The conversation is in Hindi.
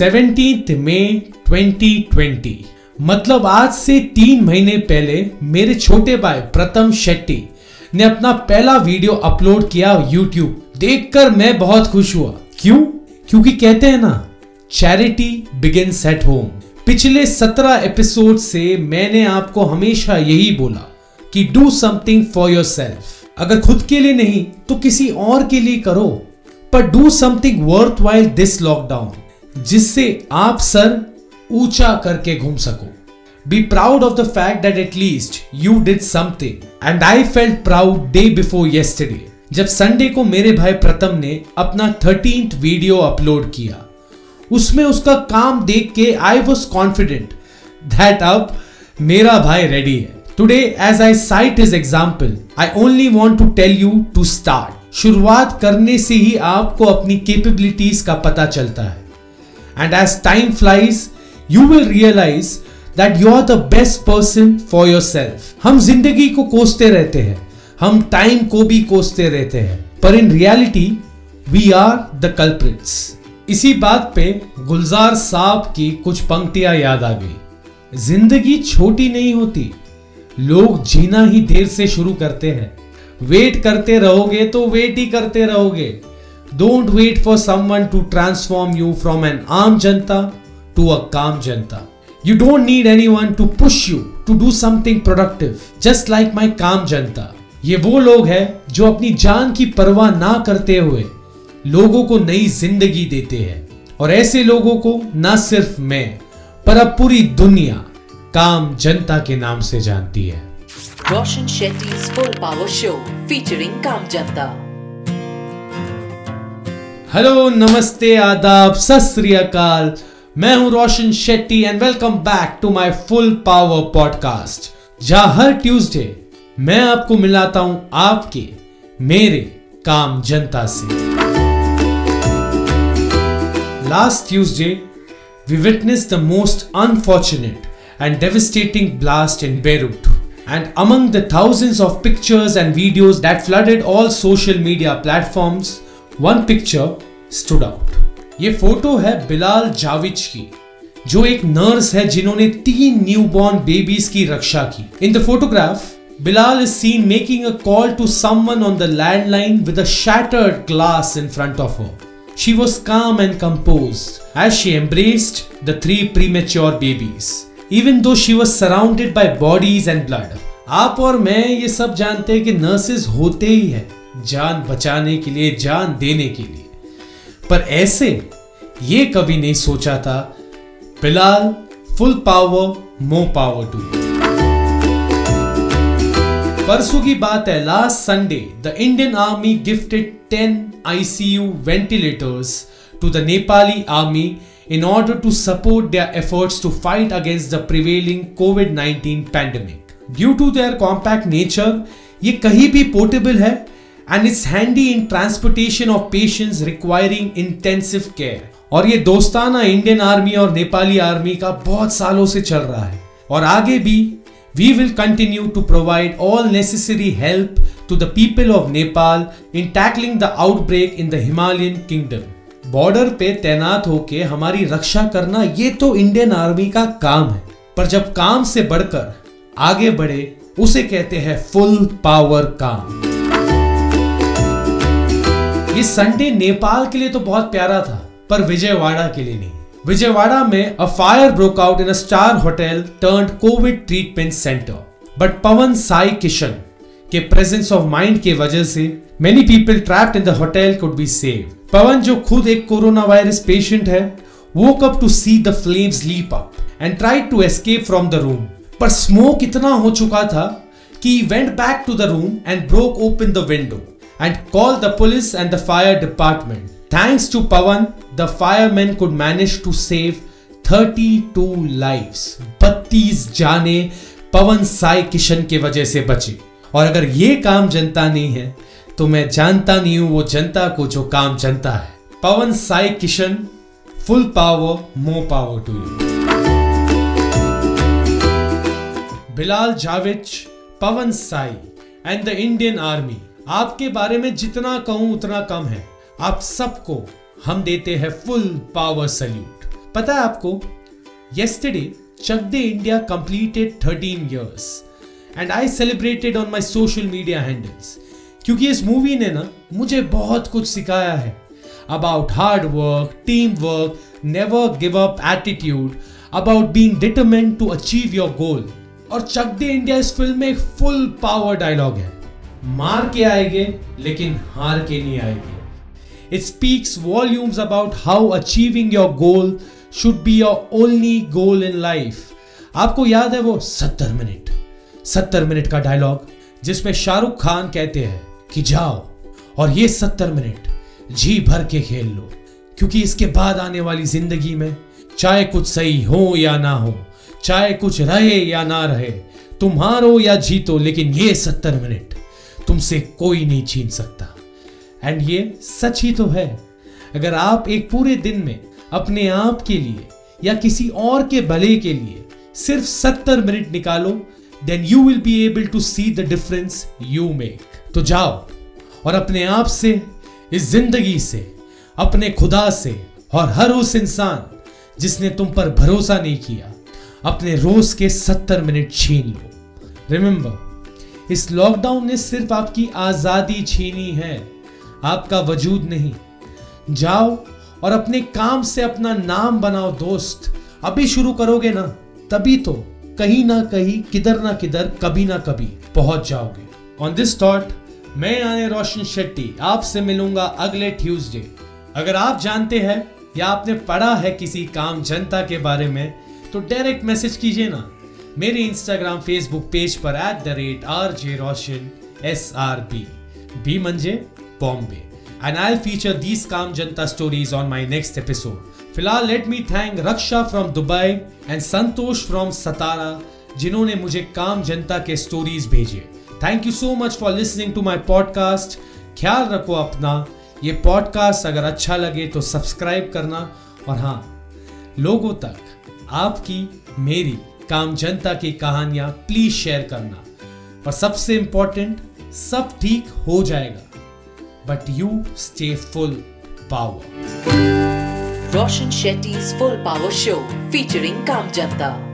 सेवनटीन मई 2020 मतलब आज से तीन महीने पहले मेरे छोटे भाई प्रथम शेट्टी ने अपना पहला वीडियो अपलोड किया यूट्यूब देखकर मैं बहुत खुश हुआ। क्यों? क्योंकि कहते हैं ना चैरिटी बिगिन एट होम पिछले सत्रह एपिसोड से मैंने आपको हमेशा यही बोला कि do something for yourself अगर खुद के लिए नहीं तो किसी और के लिए करो। पर do something worthwhile this lockdown जिससे आप सर ऊँचा करके घूम सको। Be proud of the fact that at least you did something and I felt proud day before yesterday जब संडे को मेरे भाई प्रथम ने अपना थर्टीन वीडियो अपलोड किया। उसमें उसका काम देख के आई वॉज़ कॉन्फिडेंट दैट अब मेरा भाई रेडी है। Today as I cite is example I only want to tell you to start शुरुआत करने से ही आपको अपनी केपेबिलिटीज का पता चलता है। And as time flies you will realise that you are the best person for yourself हम ज़िंदगी को कोसते रहते हैं। हम टाइम को भी कोसते रहते हैं। In reality we are the culprits इसी बात पे गुलजार साहब की कुछ पंक्तियाँ याद आ गई। ज़िंदगी छोटी नहीं होती। लोग जीना ही देर से शुरू करते हैं। वेट करते रहोगे तो वेट ही करते रहोगे। Don't wait for someone to transform you from an आम जनता टू अ काम जनता you don't need anyone to push you to do something productive just like my काम जनता ये वो लोग हैं जो अपनी जान की परवाह ना करते हुए लोगों को नई ज़िंदगी देते हैं। और ऐसे लोगों को न सिर्फ़ मैं, पर अब पूरी दुनिया काम जनता के नाम से जानती है। Roshan Shetty full power show featuring Kaam Janta hello नमस्ते, आदाब अकाल। मैं हूँ Roshan Shetty and welcome back to my full power podcast जहाँ हर ट्यूसडे मैं आपको मिलाता हूँ आपके, मेरे काम जनता से। Last Tuesday we witness the most unfortunate and devastating blast in Beirut and among the thousands of pictures and videos that flooded all social media platforms one picture stood out. ये फ़ोटो है बिलाल जाविच की जो एक नर्स है जिन्होंने तीन न्यूबॉर्न बेबीज की रक्षा की in the photograph Bilal is seen making a call to someone on the landline with a shattered glass in front of her. She was calm and composed as she embraced the three premature babies, even though she was surrounded by bodies and blood. आप और मैं ये सब जानते हैं कि नर्सेज होते ही है जान बचाने के लिए जान देने के लिए पर ऐसे ये कभी नहीं सोचा था। Bilal full power more power to परसों की बात है last Sunday the Indian army gifted ten ICU ventilators to the Nepali army in order to support their efforts to fight against the prevailing COVID 19 pandemic due to their compact nature ये कहीं भी पोर्टेबल है and it's handy in transportation of patients requiring intensive care और ये दोस्ताना इंडियन आर्मी और नेपाली आर्मी का बहुत सालों से चल रहा है। और आगे भी we will continue to provide all necessary help to the people of Nepal in tackling the outbreak in the Himalayan kingdom. Border पे तैनात होके हमारी रक्षा करना ये तो इंडियन आर्मी का काम है। पर जब काम से बढ़कर आगे बढ़े, उसे कहते हैं फुल पावर काम। ये संडे नेपाल के लिए तो बहुत प्यारा था, पर विजयवाड़ा के लिए नहीं। विजयवाड़ा में a fire broke out in a star hotel turn COVID treatment centre but Pawan Sai Kishan के प्रेजेंस ऑफ़ माइंड के वजह से many people trapped in the hotel could be save Pawan जो खुद एक कोरोना वायरस पेशेंट है वो कब to see the flames leap up and try to escape from the room पर स्मोक इतना हो चुका था कि went back to the room and broke open the window and call the police and the fire department thanks to Pawan the fireman could manage to save 32 lives बत्तीस जाने पवन साई किशन के वजह से बचे। और अगर ये काम जनता नहीं है तो मैं जानता नहीं हूँ वो जनता को जो काम जनता है। Pawan Sai Kishan full power more power to you Bilal Jawich Pawan Sai and the Indian army आपके बारे में जितना कहूँ, उतना कम है। आप सबको हम देते हैं फुल पावर सल्यूट पता है आपको, yesterday Chak De India completed 13 years and I celebrated on my social media handles क्योंकि इस मूवी ने ना, मुझे बहुत कुछ सिखाया है। About hard work team work never give up attitude about being determined to achieve your goal और चक दे इंडिया इस फ़िल्म में एक फुल पावर डायलॉग है। मार के आएँगे, लेकिन हार के नहीं आएँगे। It speaks volumes about how achieving your goal should be your only goal in life आपको याद है वो सत्तर मिनट सत्तर मिनट का डायलॉग जिसमें शाहरुख खान कहते हैं कि जाओ और ये सत्तर मिनट जी भर के खेल लो, क्योंकि इसके बाद आने वाली ज़िंदगी में चाहे कुछ सही हो या ना हो, चाहे कुछ रहे या ना रहे, तुम हारो या जीतो, लेकिन ये सत्तर मिनट तुमसे कोई नहीं छीन सकता। एंड ये सच ही तो है। अगर आप एक पूरे दिन में अपने आप के लिए या किसी और के भले के लिए सिर्फ़ सत्तर मिनट निकालो then you will be able to see the difference you make तो जाओ और अपने आप से, इस ज़िंदगी से, अपने खुदा से और हर उस इंसान जिसने तुम पर भरोसा नहीं किया, अपने रोज के सत्तर मिनट छीन लो। रिमेंबर इस लॉकडाउन ने सिर्फ़ आपकी आज़ादी छीनी है। आपका वजूद नहीं। जाओ और अपने काम से अपना नाम बनाओ दोस्त। अभी शुरू करोगे ना, तभी तो कहीं ना कहीं, किधर ना किधर, कभी ना कभी पहुँच जाओगे। ऑन दिस थॉट मैं आने रोशन शेट्टी आपसे मिलूँगा अगले ट्यूसडे अगर आप जानते हैं या आपने पढ़ा है किसी काम जनता के बारे में तो डायरेक्ट मैसेज कीजिए ना। मेरे इंस्टाग्राम फेसबुक पेज पर at the rate R J Roshan S R B B मंजे Bombay and I feature these काम जनता stories on my next episode फ़िलहाल let me thank Raksha from Dubai and Santosh from Satara जिन्होंने मुझे काम जनता के स्टोरीज भेजे. Thank you so much for listening to my podcast ख्याल रखो अपना. ये पॉडकास्ट अगर अच्छा लगे तो सब्सक्राइब करना. और हाँ लोगों तक, आपकी मेरी काम जनता की कहानियाँ प्लीज़ शेयर करना। पर सबसे इंपॉर्टेंट सब ठीक हो जाएगा। But you stay full power Roshan Shetty full power show featuring काम जनता।